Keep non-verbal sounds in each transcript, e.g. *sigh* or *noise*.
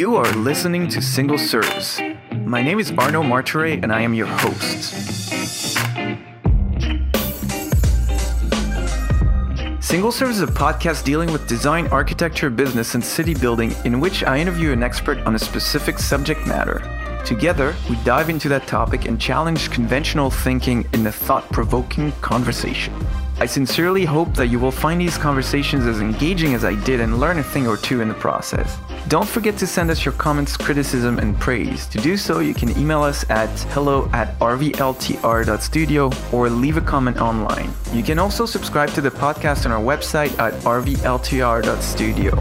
You are listening to Single Serves. My name is Arno Martire and I am your host. Single Serves is a podcast dealing with design, architecture, business, and city building in which I interview an expert on a specific subject matter. Together, we dive into that topic and challenge conventional thinking in a thought provoking conversation. I sincerely hope that you will find these conversations as engaging as I did and learn a thing or two in the process. Don't forget to send us your comments, criticism, and praise. To do so, you can email us at hello at rvltr.studio or leave a comment online. You can also subscribe to the podcast on our website at rvltr.studio.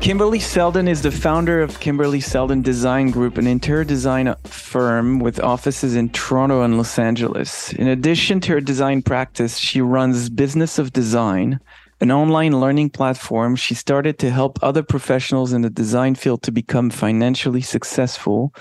Kimberley Seldon is the founder of Kimberley Seldon Design Group, an interior design firm with offices in Toronto and Los Angeles. In addition to her design practice, she runs Business of Design, an online learning platform she started to help other professionals in the design field to become financially successful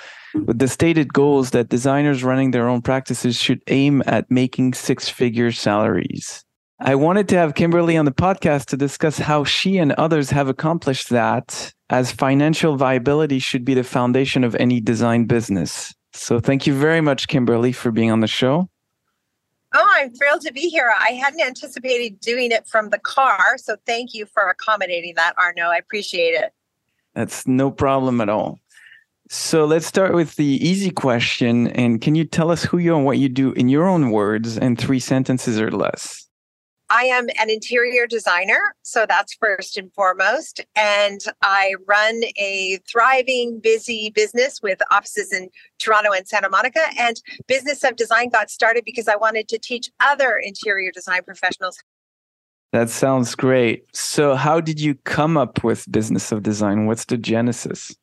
with the stated goals that designers running their own practices should aim at making six figure salaries. I wanted to have Kimberley on the podcast to discuss how she and others have accomplished that, as financial viability should be the foundation of any design business. So, thank you very much, Kimberley, for being on the show. Oh, I'm thrilled to be here. I hadn't anticipated doing it from the car. So, thank you for accommodating that, Arno. I appreciate it. That's no problem at all. So, let's start with the easy question. And can you tell us who you are and what you do in your own words in three sentences or less? I am an interior designer, so that's first and foremost. And I run a thriving, busy business with offices in Toronto and Santa Monica. And Business of Design got started because I wanted to teach other interior design professionals. That sounds great. So, how did you come up with Business of Design? What's the genesis?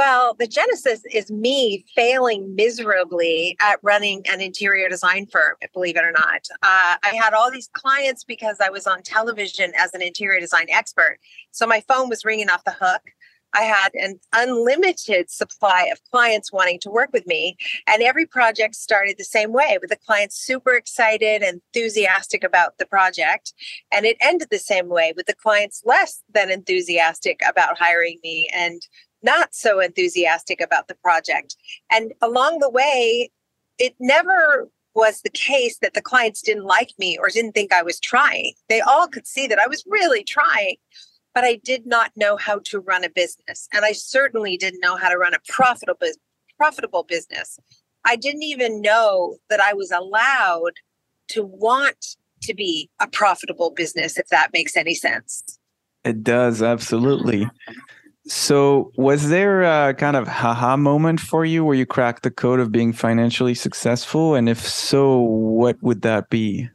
Well, the genesis is me failing miserably at running an interior design firm, believe it or not. Uh, I had all these clients because I was on television as an interior design expert. So my phone was ringing off the hook. I had an unlimited supply of clients wanting to work with me. And every project started the same way with the clients super excited, and enthusiastic about the project. And it ended the same way with the clients less than enthusiastic about hiring me and not so enthusiastic about the project. And along the way, it never was the case that the clients didn't like me or didn't think I was trying. They all could see that I was really trying, but I did not know how to run a business. And I certainly didn't know how to run a profitable profitable business. I didn't even know that I was allowed to want to be a profitable business if that makes any sense. It does absolutely. So, was there a kind of haha moment for you where you cracked the code of being financially successful? And if so, what would that be?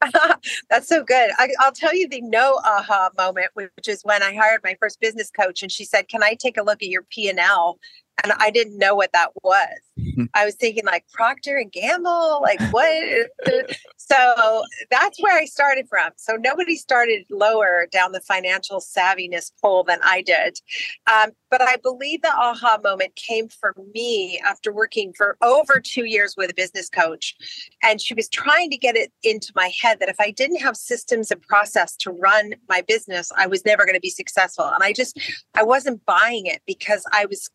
*laughs* That's so good. I, will tell you the no aha moment, which is when I hired my first business coach, and she said, "Can I take a look at your P and L?" And I didn't know what that was. I was thinking like Procter and Gamble, like what? *laughs* so that's where I started from. So nobody started lower down the financial savviness pole than I did. Um, but I believe the aha moment came for me after working for over two years with a business coach. And she was trying to get it into my head that if I didn't have systems and process to run my business, I was never going to be successful. And I just, I wasn't buying it because I was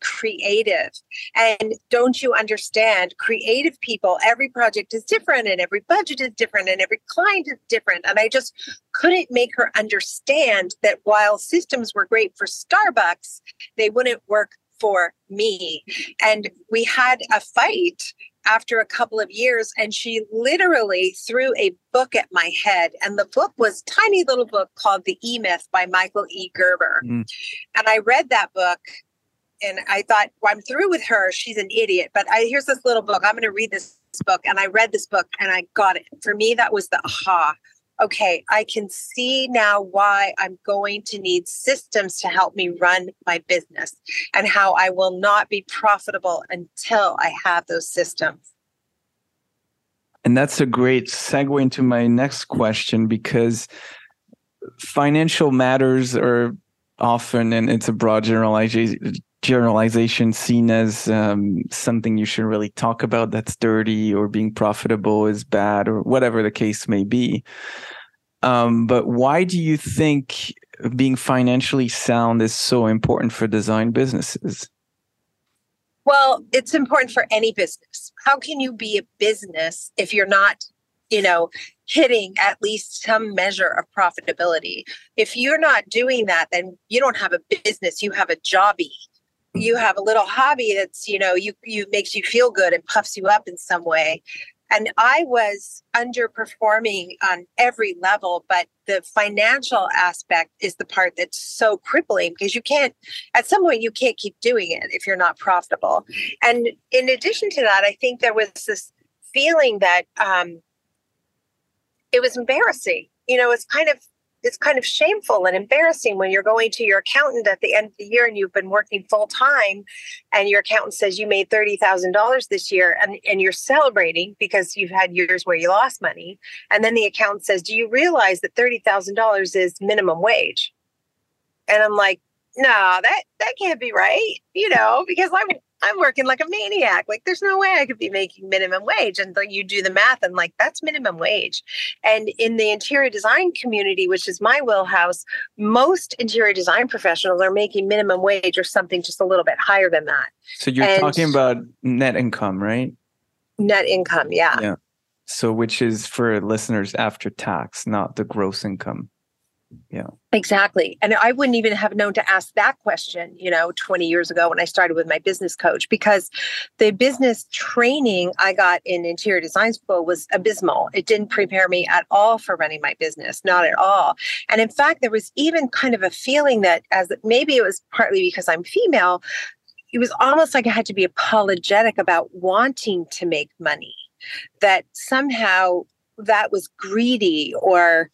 creative. And don't you understand, creative people, every project is different and every budget is different and every client is different. And I just couldn't make her understand that while systems were great for Starbucks, they wouldn't work for me. And we had a fight after a couple of years and she literally threw a book at my head and the book was tiny little book called the e-myth by michael e gerber mm. and i read that book and i thought well, i'm through with her. She's an idiot. But I, here's this little book. I'm going to read this book and i read this book and i got it. For me that was the aha. Okay, I can see now why I'm going to need systems to help me run my business and how I will not be profitable until I have those systems. And that's a great segue into my next question because financial matters are often, and it's a broad generalization generalization seen as um, something you should really talk about that's dirty or being profitable is bad or whatever the case may be. Um, but why do you think being financially sound is so important for design businesses? Well, it's important for any business. How can you be a business if you're not, you know, hitting at least some measure of profitability? If you're not doing that, then you don't have a business, you have a jobby. You have a little hobby that's, you know, you you makes you feel good and puffs you up in some way. And I was underperforming on every level, but the financial aspect is the part that's so crippling because you can't, at some point, you can't keep doing it if you're not profitable. And in addition to that, I think there was this feeling that um, it was embarrassing. You know, it's kind of it's kind of shameful and embarrassing when you're going to your accountant at the end of the year and you've been working full time and your accountant says you made $30,000 this year and, and you're celebrating because you've had years where you lost money. And then the accountant says, Do you realize that $30,000 is minimum wage? And I'm like, no, that that can't be right, you know, because I'm I'm working like a maniac. Like, there's no way I could be making minimum wage. And you do the math, and like, that's minimum wage. And in the interior design community, which is my wheelhouse, most interior design professionals are making minimum wage or something just a little bit higher than that. So you're and talking about net income, right? Net income, yeah. Yeah. So, which is for listeners after tax, not the gross income. Yeah. Exactly. And I wouldn't even have known to ask that question, you know, 20 years ago when I started with my business coach, because the business training I got in interior design school was abysmal. It didn't prepare me at all for running my business, not at all. And in fact, there was even kind of a feeling that, as maybe it was partly because I'm female, it was almost like I had to be apologetic about wanting to make money, that somehow that was greedy or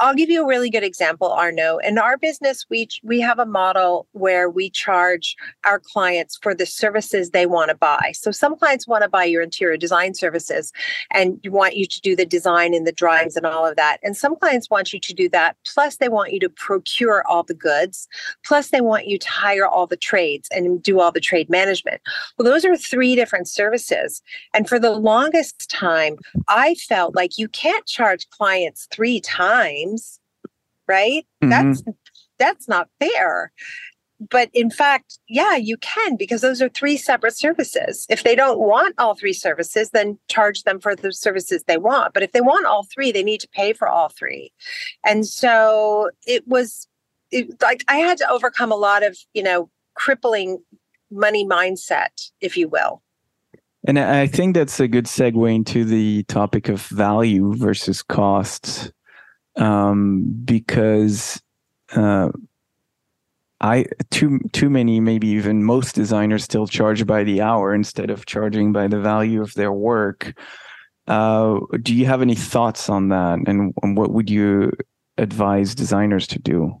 I'll give you a really good example, Arno. In our business, we we have a model where we charge our clients for the services they want to buy. So some clients want to buy your interior design services and want you to do the design and the drawings and all of that. And some clients want you to do that. Plus, they want you to procure all the goods. Plus, they want you to hire all the trades and do all the trade management. Well, those are three different services. And for the longest time, I felt like you can't charge clients three times times, right? Mm-hmm. That's that's not fair. But in fact, yeah, you can because those are three separate services. If they don't want all three services, then charge them for the services they want. But if they want all three, they need to pay for all three. And so it was it, like I had to overcome a lot of, you know, crippling money mindset, if you will. And I think that's a good segue into the topic of value versus costs um, because uh, I too too many, maybe even most designers still charge by the hour instead of charging by the value of their work. Uh, do you have any thoughts on that, and, and what would you advise designers to do?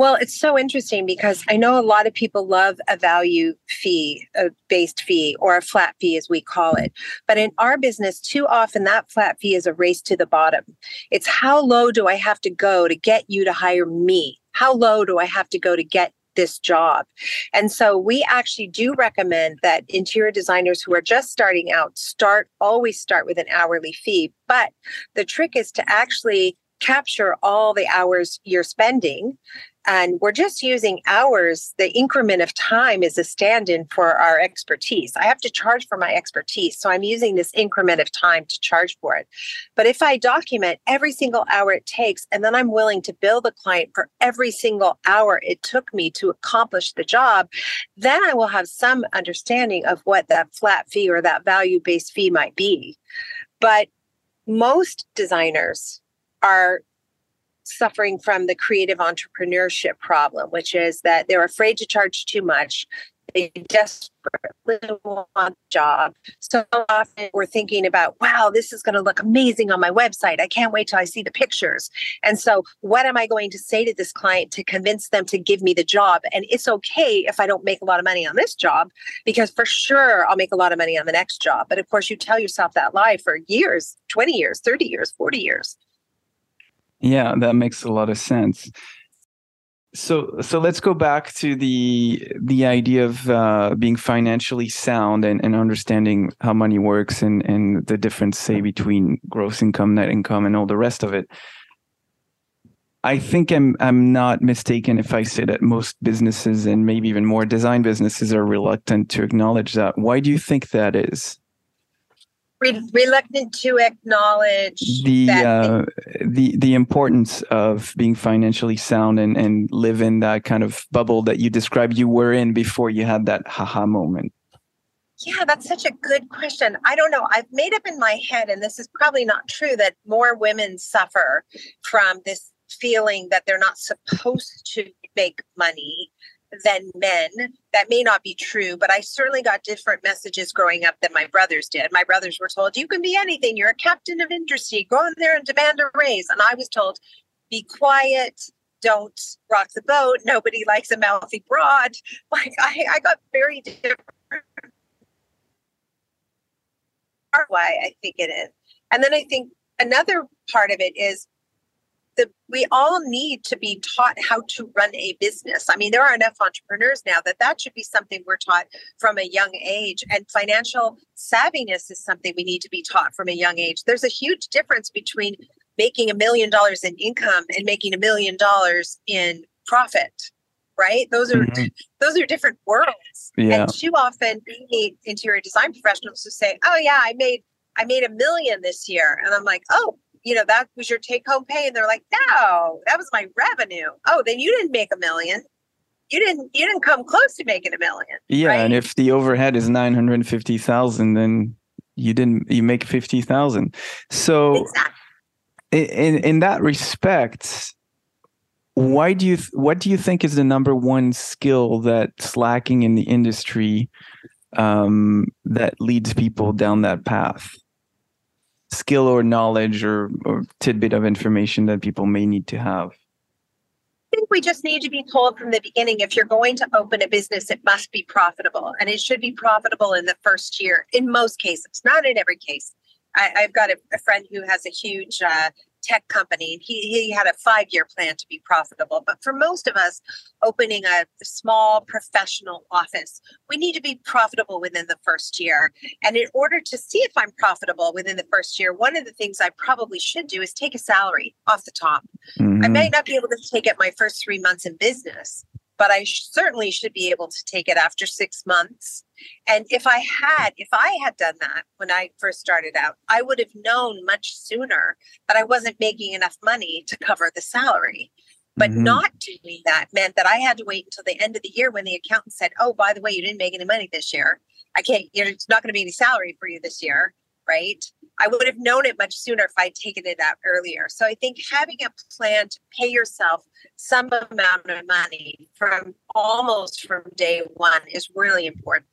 Well, it's so interesting because I know a lot of people love a value fee, a based fee, or a flat fee, as we call it. But in our business, too often that flat fee is a race to the bottom. It's how low do I have to go to get you to hire me? How low do I have to go to get this job. And so we actually do recommend that interior designers who are just starting out start always start with an hourly fee. But the trick is to actually capture all the hours you're spending and we're just using hours. The increment of time is a stand-in for our expertise. I have to charge for my expertise so i'm using this increment of time to charge for it. But if i document every single hour it takes and then i'm willing to bill the client for every single hour it took me to accomplish the job then i will have some understanding of what that flat fee or that value-based fee might be. But most designers are suffering from the creative entrepreneurship problem, which is that they're afraid to charge too much. They desperately want a job. So often we're thinking about, wow, this is going to look amazing on my website. I can't wait till I see the pictures. And so, what am I going to say to this client to convince them to give me the job? And it's okay if I don't make a lot of money on this job, because for sure I'll make a lot of money on the next job. But of course, you tell yourself that lie for years 20 years, 30 years, 40 years. Yeah, that makes a lot of sense. so so let's go back to the the idea of uh, being financially sound and, and understanding how money works and and the difference say between gross income net income and all the rest of it. I think i'm i'm not mistaken if i say that most businesses and maybe even more design businesses are reluctant to acknowledge that. Why do you think that is Re- reluctant to acknowledge the uh, the the importance of being financially sound and and live in that kind of bubble that you described you were in before you had that haha moment. Yeah, that's such a good question. I don't know. I've made up in my head, and this is probably not true, that more women suffer from this feeling that they're not supposed to make money than men. That may not be true, but I certainly got different messages growing up than my brothers did. My brothers were told, you can be anything. You're a captain of industry. Go in there and demand a raise. And I was told, be quiet. Don't rock the boat. Nobody likes a mouthy broad. *laughs* Like I, I got very different. Why I think it is. And then I think another part of it is the we all need to be taught how to run a business. I mean, there are enough entrepreneurs now that that should be something we're taught from a young age. And financial savviness is something we need to be taught from a young age. There's a huge difference between making a million dollars in income and making a million dollars in profit right those are mm-hmm. those are different worlds yeah. and too often we interior design professionals who say oh yeah i made i made a million this year and i'm like oh you know, that was your take home pay. And they're like, no, that was my revenue. Oh, then you didn't make a million. You didn't, you didn't come close to making a million. Yeah. Right? And if the overhead is 950,000, then you didn't, you make 50,000. So exactly. in, in that respect, why do you, what do you think is the number one skill that's lacking in the industry um, that leads people down that path? Skill or knowledge or, or tidbit of information that people may need to have? I think we just need to be told from the beginning if you're going to open a business, it must be profitable. And it should be profitable in the first year, in most cases, not in every case. I, have got a, a, friend who has a huge uh, tech company and he, he had a five year plan to be profitable. But for most of us, opening a small professional office, we need to be profitable within the first year. And in order to see if I'm profitable within the first year, one of the things I probably should do is take a salary off the top. Mm-hmm. I may not be able to take it my first three months in business, but I certainly should be able to take it after six months. And if I had, if I had done that when I first started out, I would have known much sooner that I wasn't making enough money to cover the salary. But mm-hmm. not doing that meant that I had to wait until the end of the year when the accountant said, Oh, by the way, you didn't make any money this year. I can't, you know, it's not going to be any salary for you this year. Right. I would have known it much sooner if I'd taken it out earlier. So I think having a plan to pay yourself some amount of money from almost from day one is really important.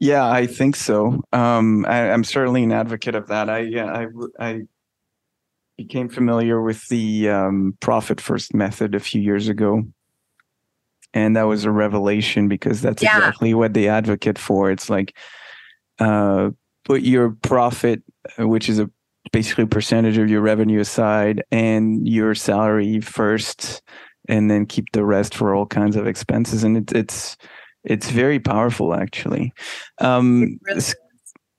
Yeah, I think so. Um, I, am certainly an advocate of that. I, yeah, I, I became familiar with the um, profit first method a few years ago. And that was a revelation because that's yeah. exactly what they advocate for. It's like, uh, put your profit, uh, which is a basically percentage of your revenue aside, and your salary first, and then keep the rest for all kinds of expenses. And it, it's it's very powerful, actually. Um,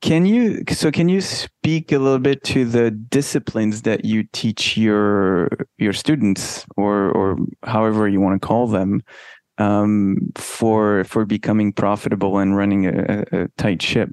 can you so can you speak a little bit to the disciplines that you teach your your students, or or however you want to call them? um, for for becoming profitable and running a, a, tight ship?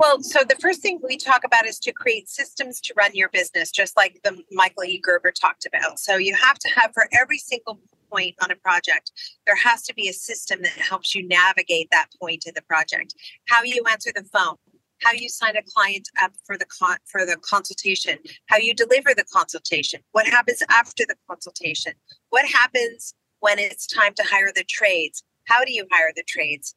Well, so the first thing we talk about is to create systems to run your business, just like the Michael E. Gerber talked about. So you have to have for every single point on a project, there has to be a system that helps you navigate that point in the project. How you answer the phone, how you sign a client up for the con- for the consultation, how you deliver the consultation, what happens after the consultation, what happens when it's time to hire the trades, how do you hire the trades,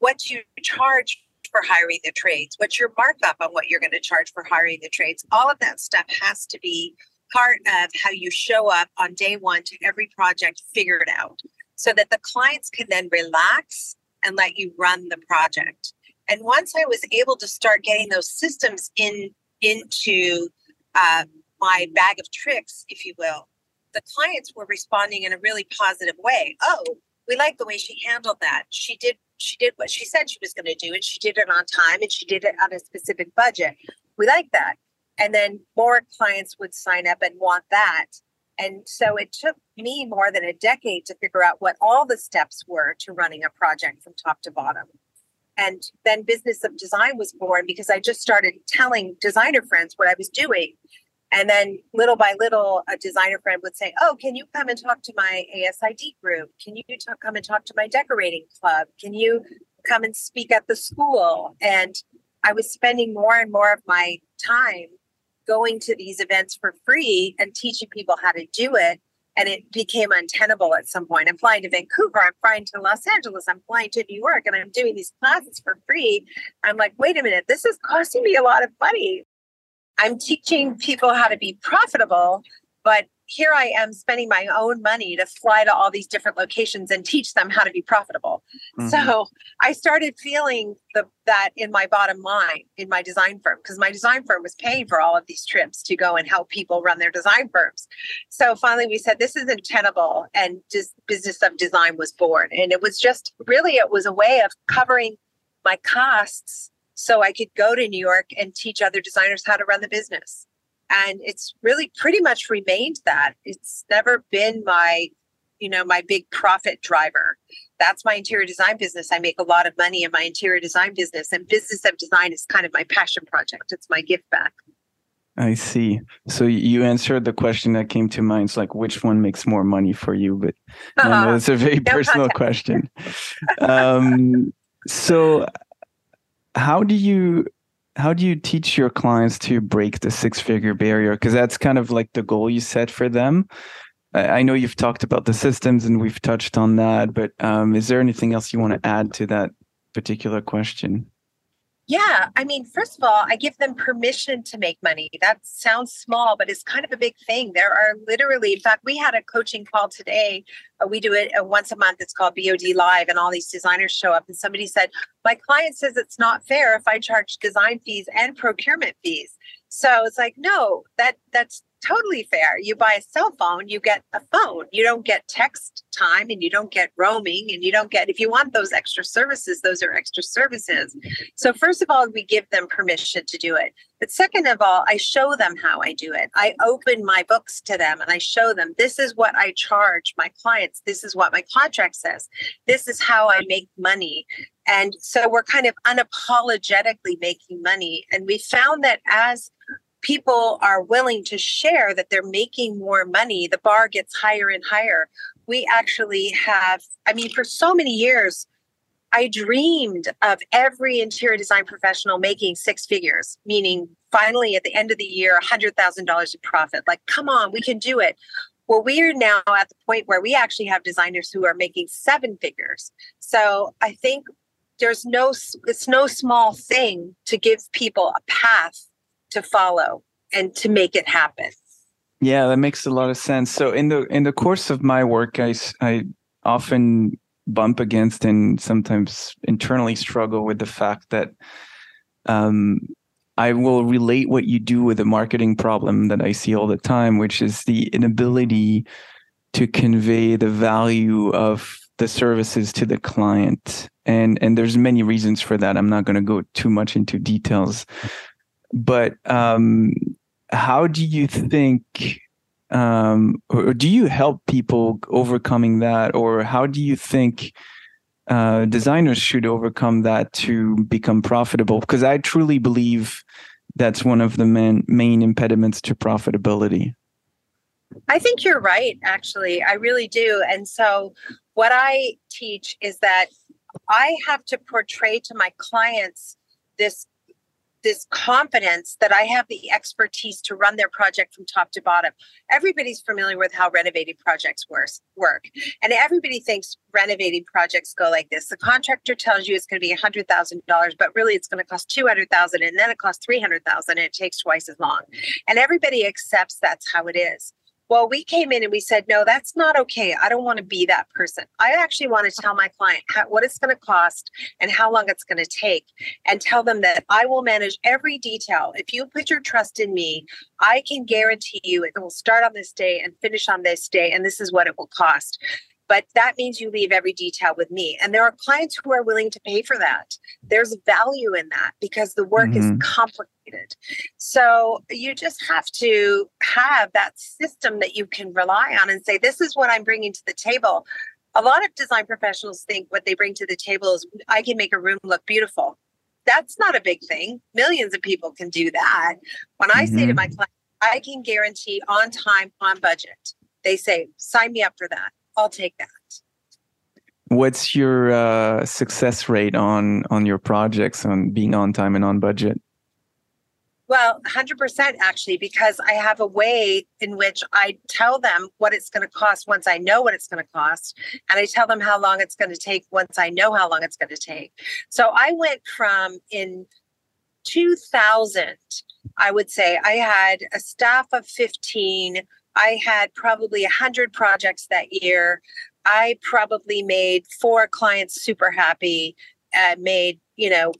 what do you charge for hiring the trades? What's your markup on what you're going to charge for hiring the trades? All of that stuff has to be part of how you show up on day one to every project figured out so that the clients can then relax and let you run the project. And once I was able to start getting those systems in into uh, my bag of tricks, if you will, the clients were responding in a really positive way. Oh, we like the way she handled that. She did she did what she said she was going to do and she did it on time and she did it on a specific budget. We like that. And then more clients would sign up and want that. And so it took me more than a decade to figure out what all the steps were to running a project from top to bottom. And then Business of Design was born because I just started telling designer friends what I was doing. And then little by little, a designer friend would say, Oh, can you come and talk to my ASID group? Can you talk, come and talk to my decorating club? Can you come and speak at the school? And I was spending more and more of my time going to these events for free and teaching people how to do it. And it became untenable at some point. I'm flying to Vancouver, I'm flying to Los Angeles, I'm flying to New York, and I'm doing these classes for free. I'm like, wait a minute, this is costing me a lot of money. I'm teaching people how to be profitable, but here I am spending my own money to fly to all these different locations and teach them how to be profitable. Mm-hmm. So I started feeling the, that in my bottom line in my design firm because my design firm was paying for all of these trips to go and help people run their design firms. So finally we said this isn't tenable and just business of design was born. And it was just really it was a way of covering my costs so I could go to New York and teach other designers how to run the business. And it's really pretty much remained that. It's never been my, you know, my big profit driver. That's my interior design business. I make a lot of money in my interior design business, and business of design is kind of my passion project. It's my gift back. I see. So you answered the question that came to mind. It's like which one makes more money for you? But uh-huh. no, *laughs* it's a very no personal question. um, so how do you how do you teach your clients to break the six figure barrier? Because that's kind of like the goal you set for them. I know you've talked about the systems and we've touched on that but um, is there anything else you want to add to that particular question yeah, I mean, first of all, I give them permission to make money. That sounds small, but it's kind of a big thing. There are literally, in fact, we had a coaching call today. Uh, we do it uh, once a month. It's called BOD Live, and all these designers show up. And somebody said, My client says it's not fair if I charge design fees and procurement fees. So it's like, no, that that's totally fair. You buy a cell phone, you get a phone. You don't get text time and you don't get roaming and you don't get, if you want those extra services, those are extra services. So, first of all, we give them permission to do it. But second of all, I show them how I do it. I open my books to them and I show them this is what I charge my clients. This is what my contract says. This is how I make money. And so we're kind of unapologetically making money. And we found that as people are willing to share that they're making more money, the bar gets higher and higher. We actually have, I mean, for so many years, I dreamed of every interior design professional making six figures, meaning finally at the end of the year, $100,000 in profit. Like, come on, we can do it. Well, we are now at the point where we actually have designers who are making seven figures. So I think there's no, it's no small thing to give people a path to follow and to make it happen. Yeah, that makes a lot of sense. So in the in the course of my work, I I often bump against and sometimes internally struggle with the fact that um, I will relate what you do with a marketing problem that I see all the time, which is the inability to convey the value of the services to the client. And and there's many reasons for that. I'm not going to go too much into details. But um, how do you think, um, or do you help people overcoming that, or how do you think uh, designers should overcome that to become profitable? Because I truly believe that's one of the main main impediments to profitability. I think you're right, actually. I really do. And so, what I teach is that I have to portray to my clients this this confidence that I have the expertise to run their project from top to bottom. Everybody's familiar with how renovating projects work. And everybody thinks renovating projects go like this. The contractor tells you it's going to be $100,000, but really it's going to cost 200,000 and then it costs 300,000 and it takes twice as long. And everybody accepts that's how it is. Well, we came in and we said, no, that's not okay. I don't want to be that person. I actually want to tell my client how, what it's going to cost and how long it's going to take, and tell them that I will manage every detail. If you put your trust in me, I can guarantee you it will start on this day and finish on this day, and this is what it will cost. But that means you leave every detail with me. And there are clients who are willing to pay for that. There's value in that because the work mm-hmm. is complicated. So you just have to have that system that you can rely on and say, this is what I'm bringing to the table. A lot of design professionals think what they bring to the table is I can make a room look beautiful. That's not a big thing. Millions of people can do that. When I mm-hmm. say to mm-hmm. my clients, I can guarantee on time, on budget, they say, sign me up for that. I'll take that. What's your uh, success rate on on your projects on being on time and on budget? Well, 100% actually, because I have a way in which I tell them what it's going to cost once I know what it's going to cost. And I tell them how long it's going to take once I know how long it's going to take. So I went from in 2000, I would say I had a staff of 15 I had probably 100 projects that year. I probably made four clients super happy, uh, made, you know,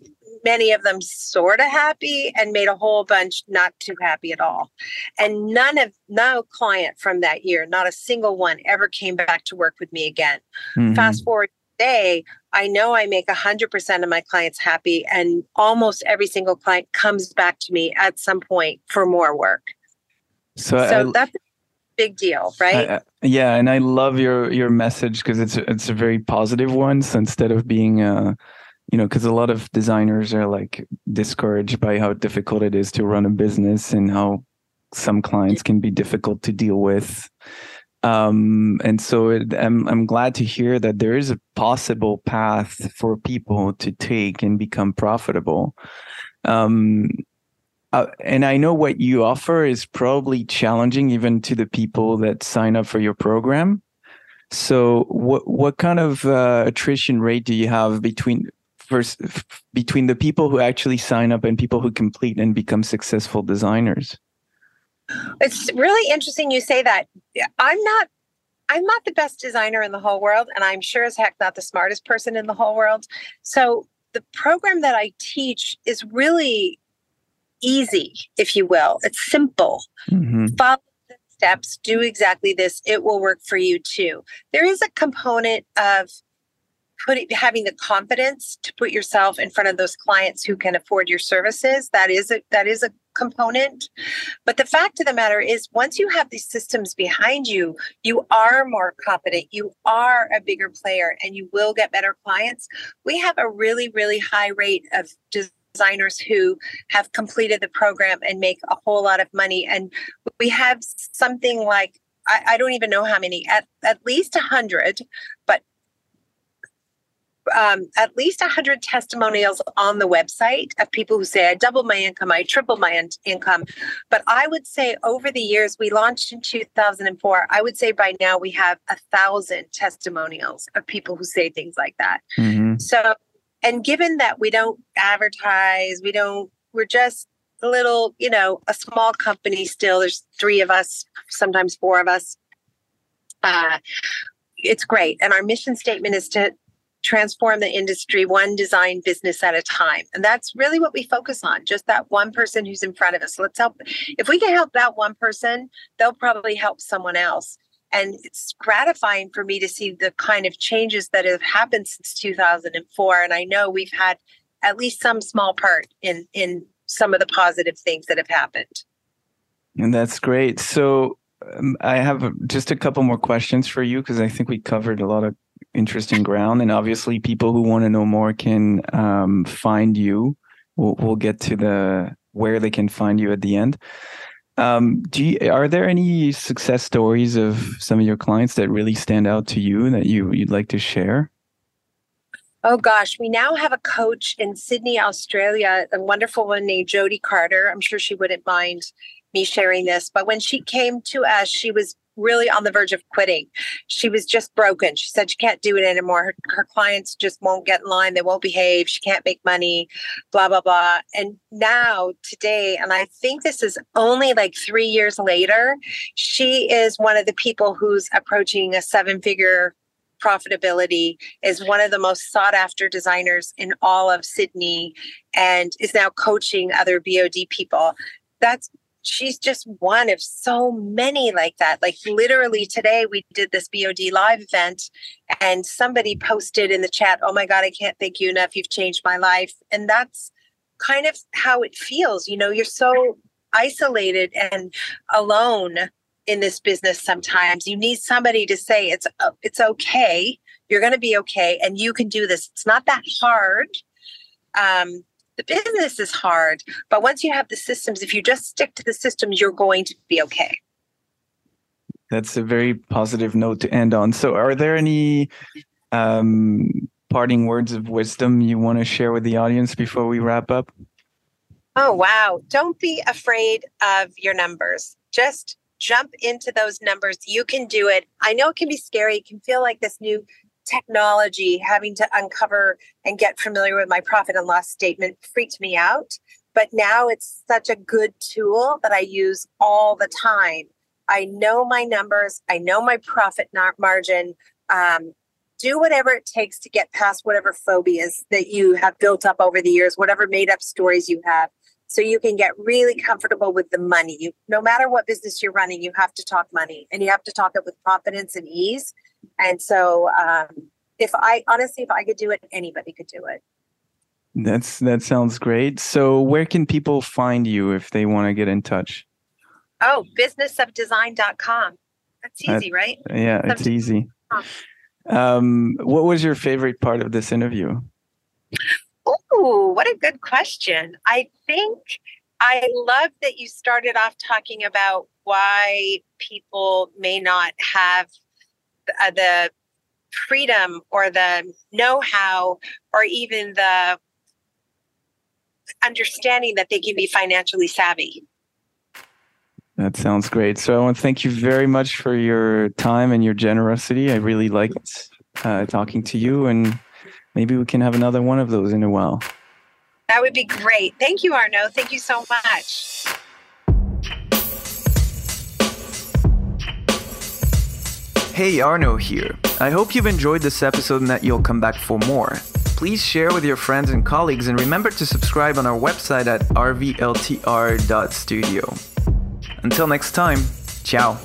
many of them sort of happy and made a whole bunch not too happy at all. And none of, no client from that year, not a single one ever came back to work with me again. Mm-hmm. Fast forward today, I know I make 100% of my clients happy, and almost every single client comes back to me at some point for more work. So, so I, that's big deal, right? I, yeah, and I love your your message because it's it's a very positive one. So instead of being uh you know, because a lot of designers are like discouraged by how difficult it is to run a business and how some clients can be difficult to deal with. Um, and so it, I'm I'm glad to hear that there is a possible path for people to take and become profitable. Um, uh, and I know what you offer is probably challenging even to the people that sign up for your program. So, what what kind of uh, attrition rate do you have between first between the people who actually sign up and people who complete and become successful designers? It's really interesting you say that. I'm not I'm not the best designer in the whole world, and I'm sure as heck not the smartest person in the whole world. So the program that I teach is really easy, if you will. It's simple. Mm-hmm. Follow the steps, do exactly this. It will work for you too. There is a component of putting having the confidence to put yourself in front of those clients who can afford your services. That is a that is a component. But the fact of the matter is once you have these systems behind you, you are more competent, you are a bigger player and you will get better clients. We have a really, really high rate of just designers who have completed the program and make a whole lot of money. And we have something like, I, I don't even know how many, at, at least 100, but um, at least 100 testimonials on the website of people who say, I doubled my income, I tripled my in- income. But I would say over the years, we launched in 2004. I would say by now we have a thousand testimonials of people who say things like that. Mm-hmm. So and given that we don't advertise, we don't, we're just a little, you know, a small company still, there's three of us, sometimes four of us. Uh, it's great. And our mission statement is to transform the industry one design business at a time. And that's really what we focus on, just that one person who's in front of us. Let's help. If we can help that one person, they'll probably help someone else and it's gratifying for me to see the kind of changes that have happened since 2004 and i know we've had at least some small part in in some of the positive things that have happened. And that's great. So um, i have just a couple more questions for you because i think we covered a lot of interesting ground and obviously people who want to know more can um, find you. We'll, we'll get to the where they can find you at the end um, do you, are there any success stories of some of your clients that really stand out to you that you you'd like to share? Oh gosh, we now have a coach in Sydney, Australia, a wonderful one named Jody Carter. I'm sure she wouldn't mind me sharing this, but when she came to us, she was really on the verge of quitting. She was just broken. She said she can't do it anymore. Her, her clients just won't get in line. They won't behave. She can't make money, blah, blah, blah. And now, today, and I think this is only like three years later, she is one of the people who's approaching a seven figure profitability is one of the most sought after designers in all of Sydney and is now coaching other BOD people. That's she's just one of so many like that. Like literally today we did this BOD live event and somebody posted in the chat, "Oh my god, I can't thank you enough. You've changed my life." And that's kind of how it feels. You know, you're so isolated and alone in this business sometimes. You need somebody to say it's uh, it's okay. You're going to be okay and you can do this. It's not that hard. Um, the business is hard, but once you have the systems, if you just stick to the systems, you're going to be okay. That's a very positive note to end on. So, are there any um, parting words of wisdom you want to share with the audience before we wrap up? Oh, wow. Don't be afraid of your numbers. Just jump into those numbers. You can do it. I know it can be scary. It can feel like this new technology, having to uncover and get familiar with my profit and loss statement freaked me out. But now it's such a good tool that I use all the time. I know my numbers, I know my profit margin. Um, do whatever it takes to get past whatever phobias that you have built up over the years, whatever made up stories you have, so you can get really comfortable with the money. You, no matter what business you're running, you have to talk money and you have to talk it with confidence and ease and so, um, if I honestly, if I could do it, anybody could do it. That's that sounds great. So, where can people find you if they want to get in touch? Oh, businessofdesign.com. That's easy, uh, right? Yeah, it's easy. Um, what was your favorite part of this interview? Oh, what a good question. I think I love that you started off talking about why people may not have uh, the freedom or the know-how or even the understanding that they can be financially savvy. That sounds great. So I want to thank you very much for your time and your generosity. I really liked uh, talking to you, and maybe we can have another one of those in a while. That would be great. Thank you, Arno. Thank you so much. Hey, Arno here. I hope you've enjoyed this episode and that you'll come back for more. Please share with your friends and colleagues and remember to subscribe on our website at rvltr.studio. Until next time, ciao.